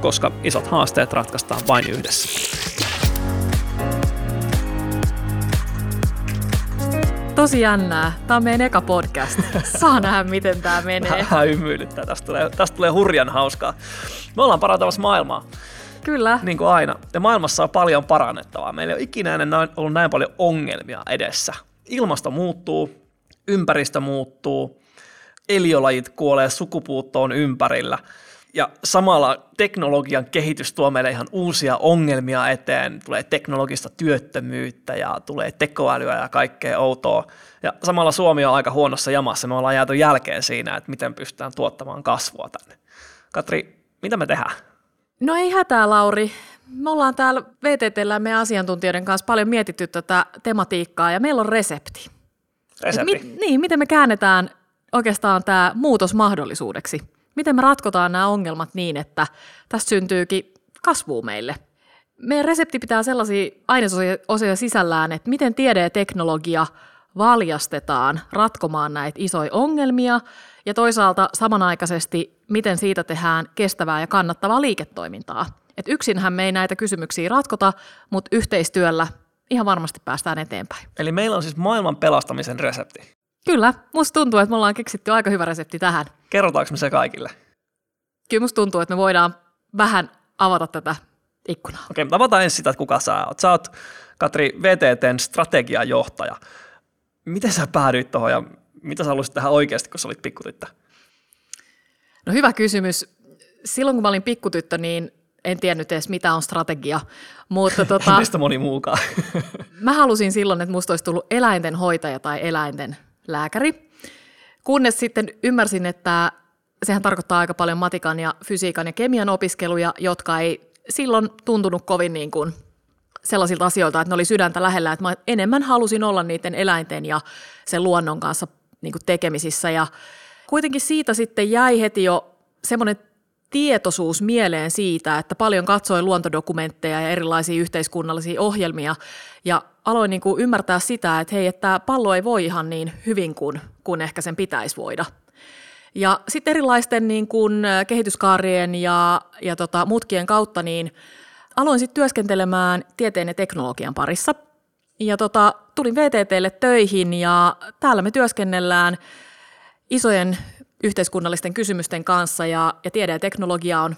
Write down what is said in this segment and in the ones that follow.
koska isot haasteet ratkaistaan vain yhdessä. Tosi jännää. Tämä on meidän eka podcast. Saa nähdä, miten tämä menee. Vähän hymyilyttää. Tästä tulee, tästä tulee hurjan hauskaa. Me ollaan parantamassa maailmaa. Kyllä. Niin kuin aina. Ja maailmassa on paljon parannettavaa. Meillä ei ole ikinä ennen ollut näin paljon ongelmia edessä. Ilmasto muuttuu, ympäristö muuttuu, eliolajit kuolee sukupuuttoon ympärillä. Ja samalla teknologian kehitys tuo meille ihan uusia ongelmia eteen. Tulee teknologista työttömyyttä ja tulee tekoälyä ja kaikkea outoa. Ja samalla Suomi on aika huonossa jamassa. Me ollaan jääty jälkeen siinä, että miten pystytään tuottamaan kasvua tänne. Katri, mitä me tehdään? No ei hätää, Lauri. Me ollaan täällä VTTllä meidän asiantuntijoiden kanssa paljon mietitty tätä tematiikkaa ja meillä on resepti. Resepti. Mi- niin, miten me käännetään oikeastaan tämä muutos mahdollisuudeksi? Miten me ratkotaan nämä ongelmat niin, että tästä syntyykin kasvua meille? Meidän resepti pitää sellaisia ainesosia sisällään, että miten tiede ja teknologia valjastetaan ratkomaan näitä isoja ongelmia ja toisaalta samanaikaisesti, miten siitä tehdään kestävää ja kannattavaa liiketoimintaa. Et yksinhän me ei näitä kysymyksiä ratkota, mutta yhteistyöllä ihan varmasti päästään eteenpäin. Eli meillä on siis maailman pelastamisen resepti. Kyllä, musta tuntuu, että me ollaan keksitty aika hyvä resepti tähän. Kerrotaanko me se kaikille? Kyllä musta tuntuu, että me voidaan vähän avata tätä ikkunaa. Okei, mutta avataan ensin sitä, että kuka sä oot. Sä oot, Katri, VTTn strategiajohtaja. Miten sä päädyit tuohon ja mitä sä haluaisit tehdä oikeasti, kun sä olit pikkutyttö? No hyvä kysymys. Silloin kun mä olin pikkutyttö, niin en tiennyt edes mitä on strategia, mutta tota, Mistä moni muukaan? mä halusin silloin, että musta olisi tullut eläinten hoitaja tai eläinten lääkäri, kunnes sitten ymmärsin, että sehän tarkoittaa aika paljon matikan ja fysiikan ja kemian opiskeluja, jotka ei silloin tuntunut kovin niin kuin sellaisilta asioilta, että ne oli sydäntä lähellä, että mä enemmän halusin olla niiden eläinten ja sen luonnon kanssa niin kuin tekemisissä. Ja kuitenkin siitä sitten jäi heti jo semmoinen tietoisuus mieleen siitä, että paljon katsoin luontodokumentteja ja erilaisia yhteiskunnallisia ohjelmia ja aloin niin kuin ymmärtää sitä, että hei, että pallo ei voi ihan niin hyvin kuin, kuin ehkä sen pitäisi voida. Ja sitten erilaisten niin kuin kehityskaarien ja, ja tota, mutkien kautta niin aloin sitten työskentelemään tieteen ja teknologian parissa. Ja tota, tulin VTTlle töihin ja täällä me työskennellään isojen yhteiskunnallisten kysymysten kanssa ja, ja tiede ja teknologia on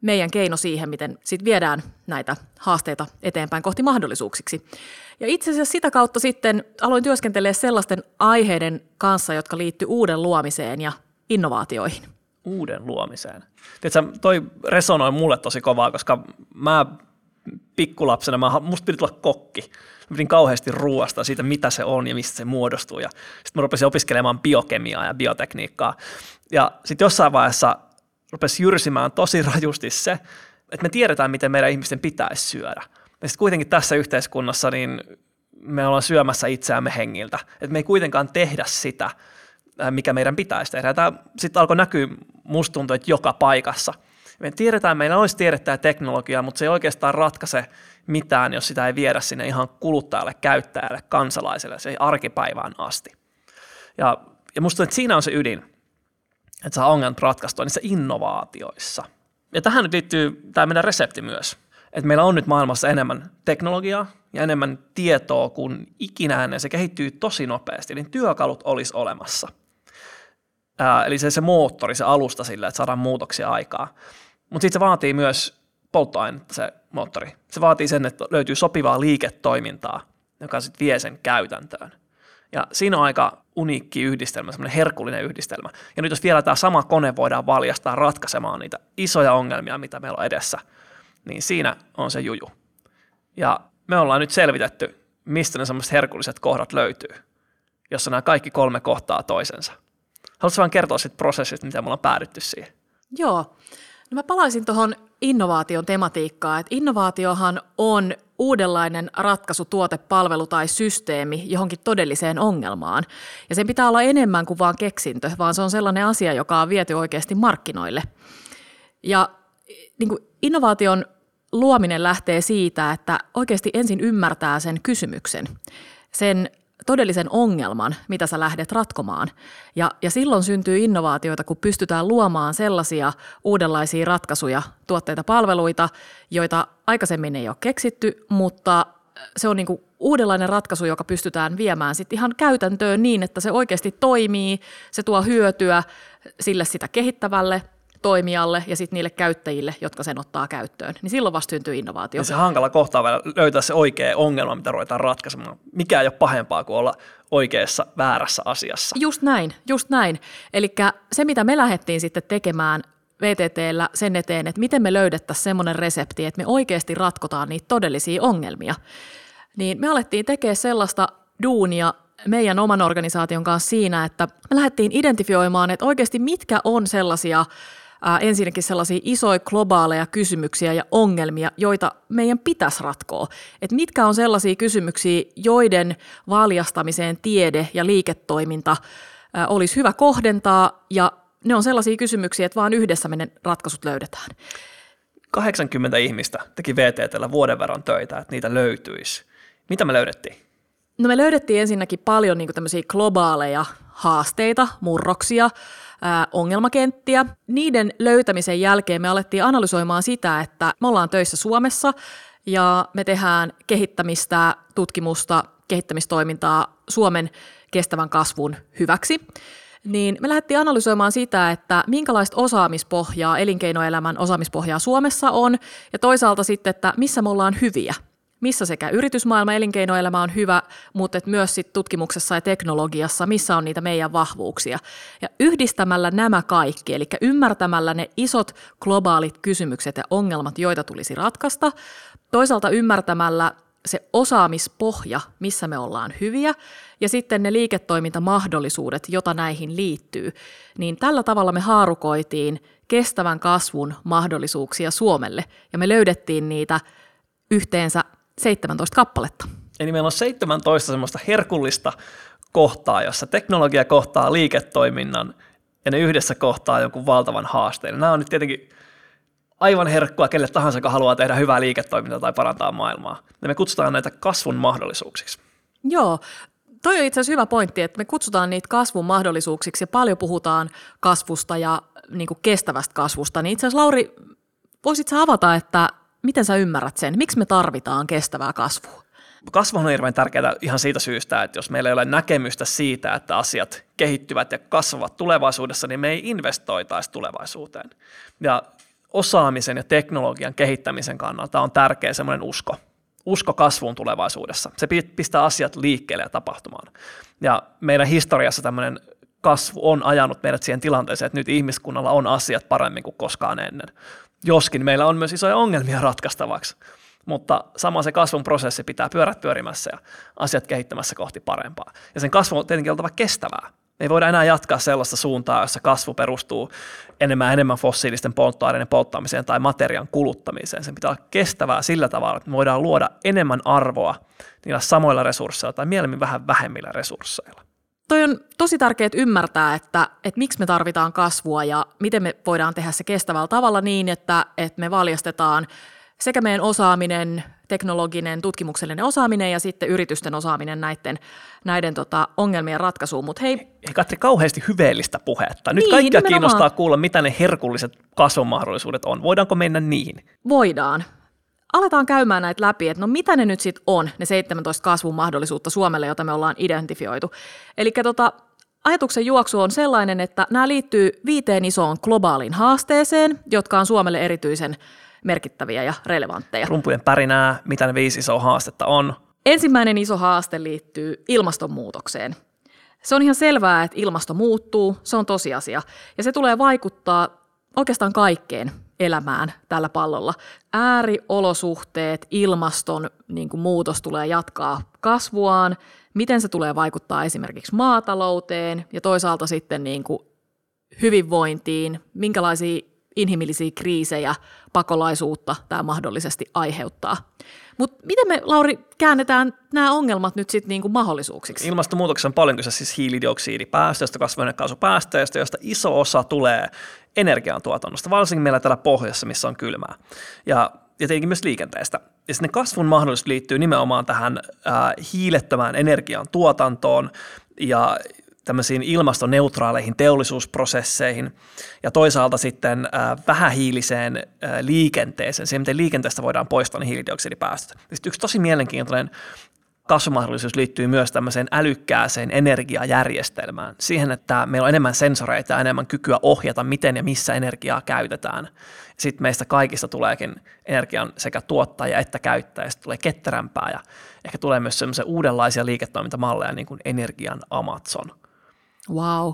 meidän keino siihen, miten sit viedään näitä haasteita eteenpäin kohti mahdollisuuksiksi. Ja itse asiassa sitä kautta sitten aloin työskentelee sellaisten aiheiden kanssa, jotka liittyy uuden luomiseen ja innovaatioihin. Uuden luomiseen. Tiedätkö, toi resonoi mulle tosi kovaa, koska mä pikkulapsena, mä, musta piti tulla kokki. Pidin kauheasti ruoasta siitä, mitä se on ja mistä se muodostuu. Ja sitten mä rupesin opiskelemaan biokemiaa ja biotekniikkaa. Ja sitten jossain vaiheessa rupesi jyrsimään tosi rajusti se, että me tiedetään, miten meidän ihmisten pitäisi syödä. Ja sitten kuitenkin tässä yhteiskunnassa niin me ollaan syömässä itseämme hengiltä. Että me ei kuitenkaan tehdä sitä, mikä meidän pitäisi tehdä. Tämä sitten alkoi näkyä, musta tuntuu, että joka paikassa. Me tiedetään, meillä olisi tiedettä ja teknologiaa, mutta se ei oikeastaan ratkaise mitään, jos sitä ei viedä sinne ihan kuluttajalle, käyttäjälle, kansalaiselle, se ei arkipäivään asti. Ja, ja musta että siinä on se ydin, että saa ongelmat ratkaistua niissä innovaatioissa. Ja tähän nyt liittyy tämä meidän resepti myös, että meillä on nyt maailmassa enemmän teknologiaa ja enemmän tietoa kuin ikinä ennen. Se kehittyy tosi nopeasti, niin työkalut olisi olemassa. Ää, eli se, se moottori, se alusta sillä, että saadaan muutoksia aikaa. Mutta sitten se vaatii myös polttoainetta se moottori. Se vaatii sen, että löytyy sopivaa liiketoimintaa, joka sitten vie sen käytäntöön. Ja siinä on aika uniikki yhdistelmä, semmoinen herkullinen yhdistelmä. Ja nyt jos vielä tämä sama kone voidaan valjastaa ratkaisemaan niitä isoja ongelmia, mitä meillä on edessä, niin siinä on se juju. Ja me ollaan nyt selvitetty, mistä ne semmoiset herkulliset kohdat löytyy, jossa nämä kaikki kolme kohtaa toisensa. Haluatko vain kertoa siitä prosessista, miten me ollaan päädytty siihen? Joo. No mä palaisin tuohon innovaation tematiikkaan, että innovaatiohan on uudenlainen ratkaisu, tuote, palvelu tai systeemi johonkin todelliseen ongelmaan. Ja sen pitää olla enemmän kuin vain keksintö, vaan se on sellainen asia, joka on viety oikeasti markkinoille. Ja niin kuin innovaation luominen lähtee siitä, että oikeasti ensin ymmärtää sen kysymyksen, sen todellisen ongelman, mitä sä lähdet ratkomaan. Ja, ja silloin syntyy innovaatioita, kun pystytään luomaan sellaisia uudenlaisia ratkaisuja, tuotteita, palveluita, joita aikaisemmin ei ole keksitty, mutta se on niin kuin uudenlainen ratkaisu, joka pystytään viemään sitten ihan käytäntöön niin, että se oikeasti toimii, se tuo hyötyä sille sitä kehittävälle toimijalle ja sitten niille käyttäjille, jotka sen ottaa käyttöön. Niin silloin vasta syntyy innovaatio. Ja se hankala kohta on löytää se oikea ongelma, mitä ruvetaan ratkaisemaan. Mikä ei ole pahempaa kuin olla oikeassa väärässä asiassa. Just näin, just näin. Eli se, mitä me lähdettiin sitten tekemään VTTllä sen eteen, että miten me löydettäisiin semmoinen resepti, että me oikeasti ratkotaan niitä todellisia ongelmia, niin me alettiin tekemään sellaista duunia meidän oman organisaation kanssa siinä, että me lähdettiin identifioimaan, että oikeasti mitkä on sellaisia ensinnäkin sellaisia isoja globaaleja kysymyksiä ja ongelmia, joita meidän pitäisi ratkoa. Et mitkä on sellaisia kysymyksiä, joiden valjastamiseen tiede ja liiketoiminta olisi hyvä kohdentaa ja ne on sellaisia kysymyksiä, että vaan yhdessä me ne ratkaisut löydetään. 80 ihmistä teki VTTllä vuoden verran töitä, että niitä löytyisi. Mitä me löydettiin? No me löydettiin ensinnäkin paljon niin tämmöisiä globaaleja haasteita, murroksia, ongelmakenttiä. Niiden löytämisen jälkeen me alettiin analysoimaan sitä, että me ollaan töissä Suomessa ja me tehdään kehittämistä, tutkimusta, kehittämistoimintaa Suomen kestävän kasvun hyväksi niin me lähdettiin analysoimaan sitä, että minkälaista osaamispohjaa, elinkeinoelämän osaamispohjaa Suomessa on, ja toisaalta sitten, että missä me ollaan hyviä – missä sekä yritysmaailma, elinkeinoelämä on hyvä, mutta et myös sit tutkimuksessa ja teknologiassa, missä on niitä meidän vahvuuksia. Ja yhdistämällä nämä kaikki, eli ymmärtämällä ne isot globaalit kysymykset ja ongelmat, joita tulisi ratkaista, toisaalta ymmärtämällä se osaamispohja, missä me ollaan hyviä, ja sitten ne liiketoimintamahdollisuudet, jota näihin liittyy, niin tällä tavalla me haarukoitiin kestävän kasvun mahdollisuuksia Suomelle, ja me löydettiin niitä yhteensä 17 kappaletta. Eli meillä on 17 semmoista herkullista kohtaa, jossa teknologia kohtaa liiketoiminnan ja ne yhdessä kohtaa jonkun valtavan haasteen. Nämä on nyt tietenkin aivan herkkua kelle tahansa, joka haluaa tehdä hyvää liiketoimintaa tai parantaa maailmaa. Ja me kutsutaan näitä kasvun mahdollisuuksiksi. Joo, toi on itse asiassa hyvä pointti, että me kutsutaan niitä kasvun mahdollisuuksiksi ja paljon puhutaan kasvusta ja niin kestävästä kasvusta. Niin itse asiassa Lauri, voisitko avata, että miten sä ymmärrät sen? Miksi me tarvitaan kestävää kasvua? Kasvu on hirveän tärkeää ihan siitä syystä, että jos meillä ei ole näkemystä siitä, että asiat kehittyvät ja kasvavat tulevaisuudessa, niin me ei investoitaisi tulevaisuuteen. Ja osaamisen ja teknologian kehittämisen kannalta on tärkeä semmoinen usko. Usko kasvuun tulevaisuudessa. Se pistää asiat liikkeelle ja tapahtumaan. Ja meidän historiassa tämmöinen kasvu on ajanut meidät siihen tilanteeseen, että nyt ihmiskunnalla on asiat paremmin kuin koskaan ennen. Joskin meillä on myös isoja ongelmia ratkaistavaksi, mutta sama se kasvun prosessi pitää pyörät pyörimässä ja asiat kehittämässä kohti parempaa. Ja sen kasvu on tietenkin oltava kestävää. Me ei voida enää jatkaa sellaista suuntaa, jossa kasvu perustuu enemmän ja enemmän fossiilisten polttoaineiden polttamiseen tai materiaan kuluttamiseen. Sen pitää olla kestävää sillä tavalla, että me voidaan luoda enemmän arvoa niillä samoilla resursseilla tai mieluummin vähän vähemmillä resursseilla toi on tosi tärkeää ymmärtää, että, että miksi me tarvitaan kasvua ja miten me voidaan tehdä se kestävällä tavalla niin, että, että me valjastetaan sekä meidän osaaminen, teknologinen, tutkimuksellinen osaaminen ja sitten yritysten osaaminen näiden, näiden tota, ongelmien ratkaisuun. Mut hei, hei Katri, kauheasti hyveellistä puhetta. Nyt niin, kaikkia nimenomaan. kiinnostaa kuulla, mitä ne herkulliset kasvumahdollisuudet on. Voidaanko mennä niihin? Voidaan aletaan käymään näitä läpi, että no mitä ne nyt sitten on, ne 17 kasvun mahdollisuutta Suomelle, jota me ollaan identifioitu. Eli tota, ajatuksen juoksu on sellainen, että nämä liittyy viiteen isoon globaaliin haasteeseen, jotka on Suomelle erityisen merkittäviä ja relevantteja. Rumpujen pärinää, mitä ne viisi isoa haastetta on. Ensimmäinen iso haaste liittyy ilmastonmuutokseen. Se on ihan selvää, että ilmasto muuttuu, se on tosiasia, ja se tulee vaikuttaa oikeastaan kaikkeen elämään tällä pallolla. Ääriolosuhteet, ilmaston niin kuin muutos tulee jatkaa kasvuaan, miten se tulee vaikuttaa esimerkiksi maatalouteen ja toisaalta sitten niin kuin hyvinvointiin, minkälaisia inhimillisiä kriisejä, pakolaisuutta tämä mahdollisesti aiheuttaa. Mutta miten me, Lauri, käännetään nämä ongelmat nyt sitten niinku mahdollisuuksiksi? Ilmastonmuutoksessa on paljon kyse siis hiilidioksidipäästöistä, kasvihuonekaasupäästöistä, joista iso osa tulee energiantuotannosta, varsinkin meillä täällä pohjassa, missä on kylmää. Ja ja tietenkin myös liikenteestä. Ja sitten kasvun mahdollisuus liittyy nimenomaan tähän ää, hiilettömään energian tuotantoon ja tämmöisiin ilmastoneutraaleihin teollisuusprosesseihin ja toisaalta sitten äh, vähähiiliseen äh, liikenteeseen, siihen miten liikenteestä voidaan poistaa ne hiilidioksidipäästöt. Ja sitten yksi tosi mielenkiintoinen kasvumahdollisuus liittyy myös tämmöiseen älykkääseen energiajärjestelmään, siihen, että meillä on enemmän sensoreita ja enemmän kykyä ohjata, miten ja missä energiaa käytetään. Sitten meistä kaikista tuleekin energian sekä tuottaja että käyttäjä, sitten tulee ketterämpää ja ehkä tulee myös semmoisia uudenlaisia liiketoimintamalleja, niin kuin energian Amazon – Wow,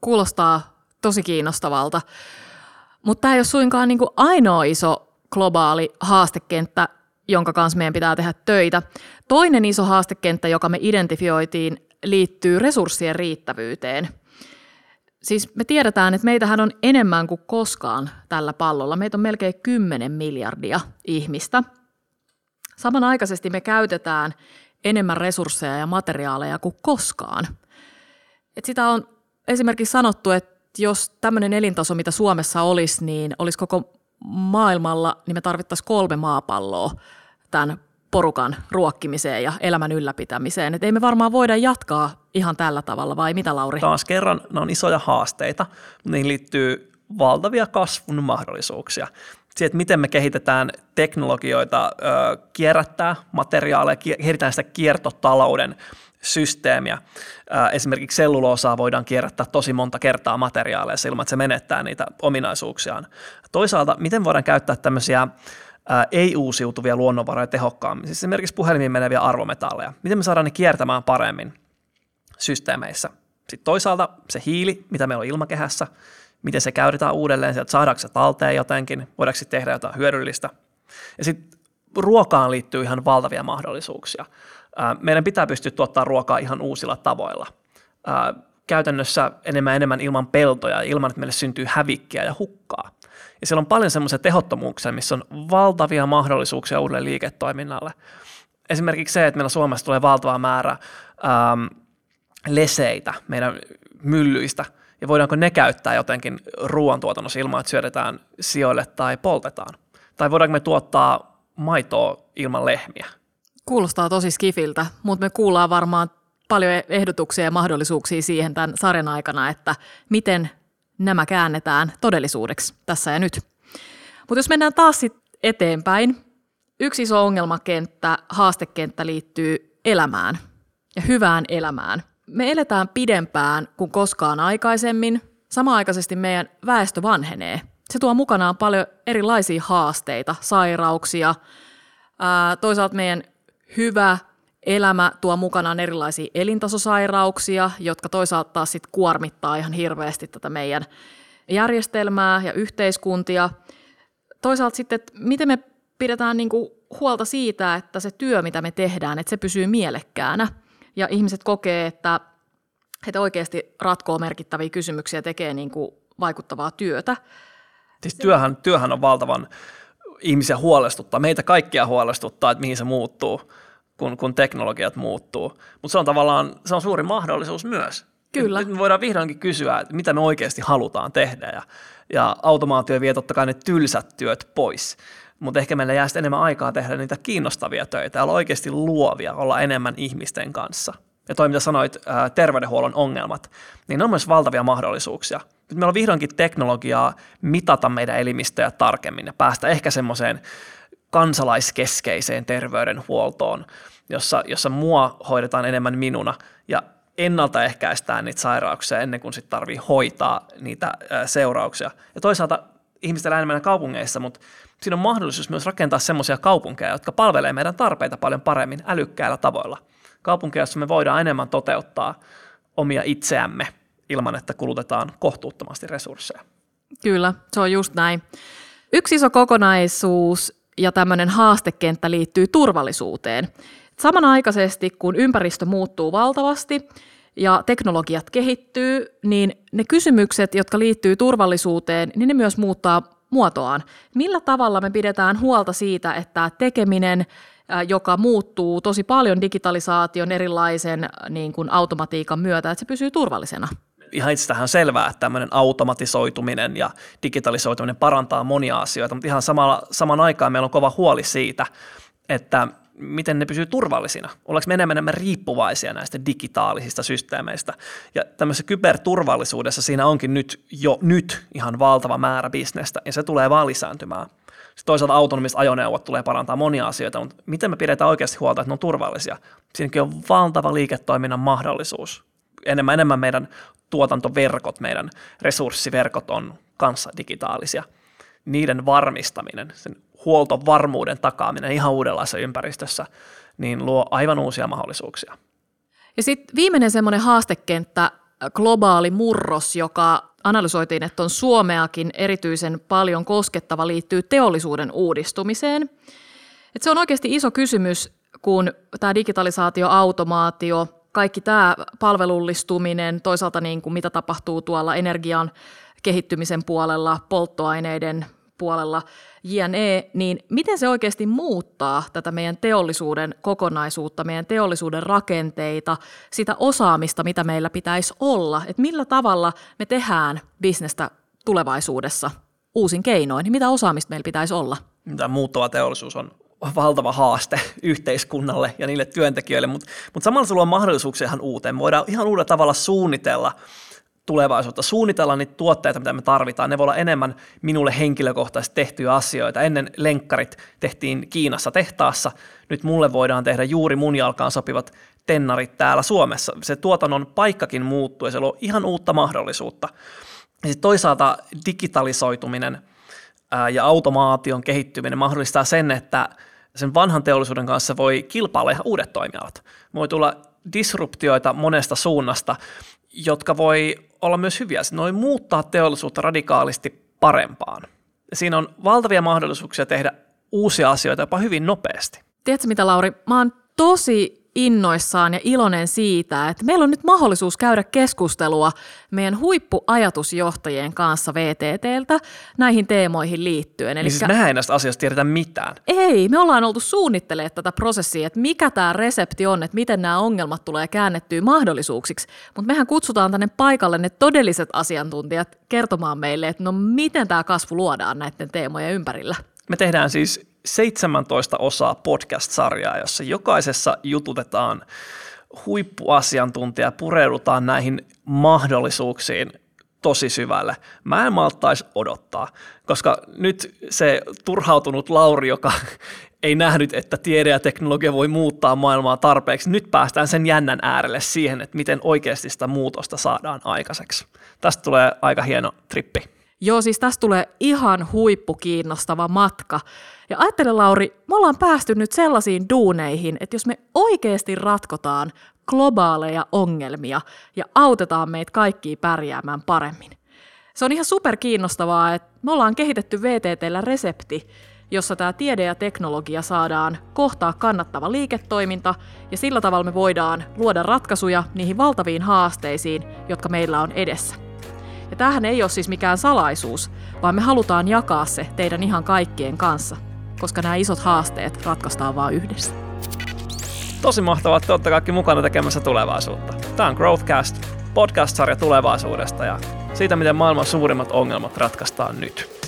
kuulostaa tosi kiinnostavalta. Mutta tämä ei ole suinkaan niin ainoa iso globaali haastekenttä, jonka kanssa meidän pitää tehdä töitä. Toinen iso haastekenttä, joka me identifioitiin, liittyy resurssien riittävyyteen. Siis me tiedetään, että meitähän on enemmän kuin koskaan tällä pallolla. Meitä on melkein 10 miljardia ihmistä. Samanaikaisesti me käytetään enemmän resursseja ja materiaaleja kuin koskaan – et sitä on esimerkiksi sanottu, että jos tämmöinen elintaso, mitä Suomessa olisi, niin olisi koko maailmalla, niin me tarvittaisiin kolme maapalloa tämän porukan ruokkimiseen ja elämän ylläpitämiseen. Et ei me varmaan voida jatkaa ihan tällä tavalla, vai mitä Lauri? Taas kerran, ne on isoja haasteita, niihin liittyy valtavia kasvun mahdollisuuksia. Siihen, että miten me kehitetään teknologioita ö, kierrättää materiaaleja, kehitetään sitä kiertotalouden systeemiä. Esimerkiksi selluloosaa voidaan kierrättää tosi monta kertaa materiaaleissa ilman, että se menettää niitä ominaisuuksiaan. Toisaalta, miten voidaan käyttää tämmöisiä ei-uusiutuvia luonnonvaroja tehokkaammin, siis esimerkiksi puhelimiin meneviä arvometalleja. Miten me saadaan ne kiertämään paremmin systeemeissä? Sitten toisaalta se hiili, mitä meillä on ilmakehässä, miten se käytetään uudelleen, sieltä saadaanko se talteen jotenkin, voidaanko tehdä jotain hyödyllistä. Ja sitten ruokaan liittyy ihan valtavia mahdollisuuksia meidän pitää pystyä tuottamaan ruokaa ihan uusilla tavoilla. Käytännössä enemmän enemmän ilman peltoja, ilman että meille syntyy hävikkiä ja hukkaa. Ja siellä on paljon semmoisia tehottomuuksia, missä on valtavia mahdollisuuksia uudelle liiketoiminnalle. Esimerkiksi se, että meillä Suomessa tulee valtava määrä ähm, leseitä meidän myllyistä, ja voidaanko ne käyttää jotenkin ruoantuotannossa ilman, että syödetään sijoille tai poltetaan. Tai voidaanko me tuottaa maitoa ilman lehmiä – Kuulostaa tosi skifiltä, mutta me kuullaan varmaan paljon ehdotuksia ja mahdollisuuksia siihen tämän sarjan aikana, että miten nämä käännetään todellisuudeksi tässä ja nyt. Mutta jos mennään taas sit eteenpäin, yksi iso ongelmakenttä, haastekenttä liittyy elämään ja hyvään elämään. Me eletään pidempään kuin koskaan aikaisemmin. Samaaikaisesti meidän väestö vanhenee. Se tuo mukanaan paljon erilaisia haasteita, sairauksia. toisaalta meidän hyvä elämä tuo mukanaan erilaisia elintasosairauksia, jotka toisaalta taas sit kuormittaa ihan hirveästi tätä meidän järjestelmää ja yhteiskuntia. Toisaalta sitten, että miten me pidetään niinku huolta siitä, että se työ, mitä me tehdään, että se pysyy mielekkäänä ja ihmiset kokee, että he oikeasti ratkoo merkittäviä kysymyksiä, tekee niinku vaikuttavaa työtä. Siis työhän, työhän on valtavan ihmisiä huolestuttaa, meitä kaikkia huolestuttaa, että mihin se muuttuu kun, kun teknologiat muuttuu. Mutta se on tavallaan se on suuri mahdollisuus myös. Kyllä. Nyt me voidaan vihdoinkin kysyä, että mitä me oikeasti halutaan tehdä ja, ja automaatio vie totta kai ne tylsät työt pois. Mutta ehkä meillä jää enemmän aikaa tehdä niitä kiinnostavia töitä ja olla oikeasti luovia, olla enemmän ihmisten kanssa. Ja toi, mitä sanoit, terveydenhuollon ongelmat, niin ne on myös valtavia mahdollisuuksia. Nyt meillä on vihdoinkin teknologiaa mitata meidän elimistöjä tarkemmin ja päästä ehkä semmoiseen kansalaiskeskeiseen terveydenhuoltoon, jossa, jossa mua hoidetaan enemmän minuna ja ennaltaehkäistään niitä sairauksia ennen kuin sitten tarvii hoitaa niitä seurauksia. Ja toisaalta ihmiset elää enemmän kaupungeissa, mutta siinä on mahdollisuus myös rakentaa semmoisia kaupunkeja, jotka palvelee meidän tarpeita paljon paremmin älykkäillä tavoilla. Kaupunkeja, joissa me voidaan enemmän toteuttaa omia itseämme ilman, että kulutetaan kohtuuttomasti resursseja. Kyllä, se on just näin. Yksi iso kokonaisuus, ja tämmöinen haastekenttä liittyy turvallisuuteen. Samanaikaisesti, kun ympäristö muuttuu valtavasti, ja teknologiat kehittyy, niin ne kysymykset, jotka liittyy turvallisuuteen, niin ne myös muuttaa muotoaan. Millä tavalla me pidetään huolta siitä, että tekeminen, joka muuttuu tosi paljon digitalisaation erilaisen niin kuin automatiikan myötä, että se pysyy turvallisena? Ihan itsestähän selvää, että tämmöinen automatisoituminen ja digitalisoituminen parantaa monia asioita, mutta ihan samalla, saman aikaan meillä on kova huoli siitä, että miten ne pysyy turvallisina. Ollaanko me enemmän enemmän riippuvaisia näistä digitaalisista systeemeistä. Ja tämmöisessä kyberturvallisuudessa siinä onkin nyt jo nyt ihan valtava määrä bisnestä ja se tulee vaan lisääntymään. Sitten toisaalta autonomiset ajoneuvot tulee parantaa monia asioita, mutta miten me pidetään oikeasti huolta, että ne on turvallisia? Siinäkin on valtava liiketoiminnan mahdollisuus. Enemmän enemmän meidän tuotantoverkot, meidän resurssiverkot on kanssa digitaalisia. Niiden varmistaminen, sen huoltovarmuuden takaaminen ihan uudenlaisessa ympäristössä, niin luo aivan uusia mahdollisuuksia. Ja sitten viimeinen semmoinen haastekenttä, globaali murros, joka analysoitiin, että on Suomeakin erityisen paljon koskettava, liittyy teollisuuden uudistumiseen. Et se on oikeasti iso kysymys, kun tämä digitalisaatio, automaatio, kaikki tämä palvelullistuminen, toisaalta niin kuin mitä tapahtuu tuolla energian kehittymisen puolella, polttoaineiden puolella, JNE, niin miten se oikeasti muuttaa tätä meidän teollisuuden kokonaisuutta, meidän teollisuuden rakenteita, sitä osaamista, mitä meillä pitäisi olla, että millä tavalla me tehdään bisnestä tulevaisuudessa uusin keinoin, niin mitä osaamista meillä pitäisi olla? Tämä muuttuva teollisuus on valtava haaste yhteiskunnalle ja niille työntekijöille, mutta, mutta samalla se luo mahdollisuuksia ihan uuteen. Me voidaan ihan uudella tavalla suunnitella tulevaisuutta, suunnitella niitä tuotteita, mitä me tarvitaan. Ne voi olla enemmän minulle henkilökohtaisesti tehtyjä asioita. Ennen lenkkarit tehtiin Kiinassa tehtaassa, nyt mulle voidaan tehdä juuri mun jalkaan sopivat tennarit täällä Suomessa. Se tuotannon paikkakin muuttuu ja se luo ihan uutta mahdollisuutta. Ja sitten toisaalta digitalisoituminen ja automaation kehittyminen mahdollistaa sen, että sen vanhan teollisuuden kanssa voi kilpailla ihan uudet toimialat. Voi tulla disruptioita monesta suunnasta, jotka voi olla myös hyviä. Ne voi muuttaa teollisuutta radikaalisti parempaan. Siinä on valtavia mahdollisuuksia tehdä uusia asioita jopa hyvin nopeasti. Tiedätkö mitä Lauri, mä oon tosi innoissaan ja iloinen siitä, että meillä on nyt mahdollisuus käydä keskustelua meidän huippuajatusjohtajien kanssa VTTltä näihin teemoihin liittyen. Eli niin siis mehän ei näistä asioista tiedetä mitään. Ei, me ollaan oltu suunnittelemaan tätä prosessia, että mikä tämä resepti on, että miten nämä ongelmat tulee käännettyä mahdollisuuksiksi. Mutta mehän kutsutaan tänne paikalle ne todelliset asiantuntijat kertomaan meille, että no miten tämä kasvu luodaan näiden teemojen ympärillä. Me tehdään siis 17 osaa podcast-sarjaa, jossa jokaisessa jututetaan huippuasiantuntija, pureudutaan näihin mahdollisuuksiin tosi syvälle. Mä en malttaisi odottaa, koska nyt se turhautunut Lauri, joka ei nähnyt, että tiede ja teknologia voi muuttaa maailmaa tarpeeksi, nyt päästään sen jännän äärelle siihen, että miten oikeasti sitä muutosta saadaan aikaiseksi. Tästä tulee aika hieno trippi. Joo, siis tästä tulee ihan huippukiinnostava matka. Ja ajattele Lauri, me ollaan päästy nyt sellaisiin duuneihin, että jos me oikeasti ratkotaan globaaleja ongelmia ja autetaan meitä kaikkia pärjäämään paremmin. Se on ihan super kiinnostavaa, että me ollaan kehitetty VTTllä resepti, jossa tämä tiede ja teknologia saadaan kohtaa kannattava liiketoiminta ja sillä tavalla me voidaan luoda ratkaisuja niihin valtaviin haasteisiin, jotka meillä on edessä. Ja tämähän ei ole siis mikään salaisuus, vaan me halutaan jakaa se teidän ihan kaikkien kanssa, koska nämä isot haasteet ratkaistaan vain yhdessä. Tosi mahtavaa, että olette kaikki mukana tekemässä tulevaisuutta. Tämä on Growthcast, podcast-sarja tulevaisuudesta ja siitä, miten maailman suurimmat ongelmat ratkaistaan nyt.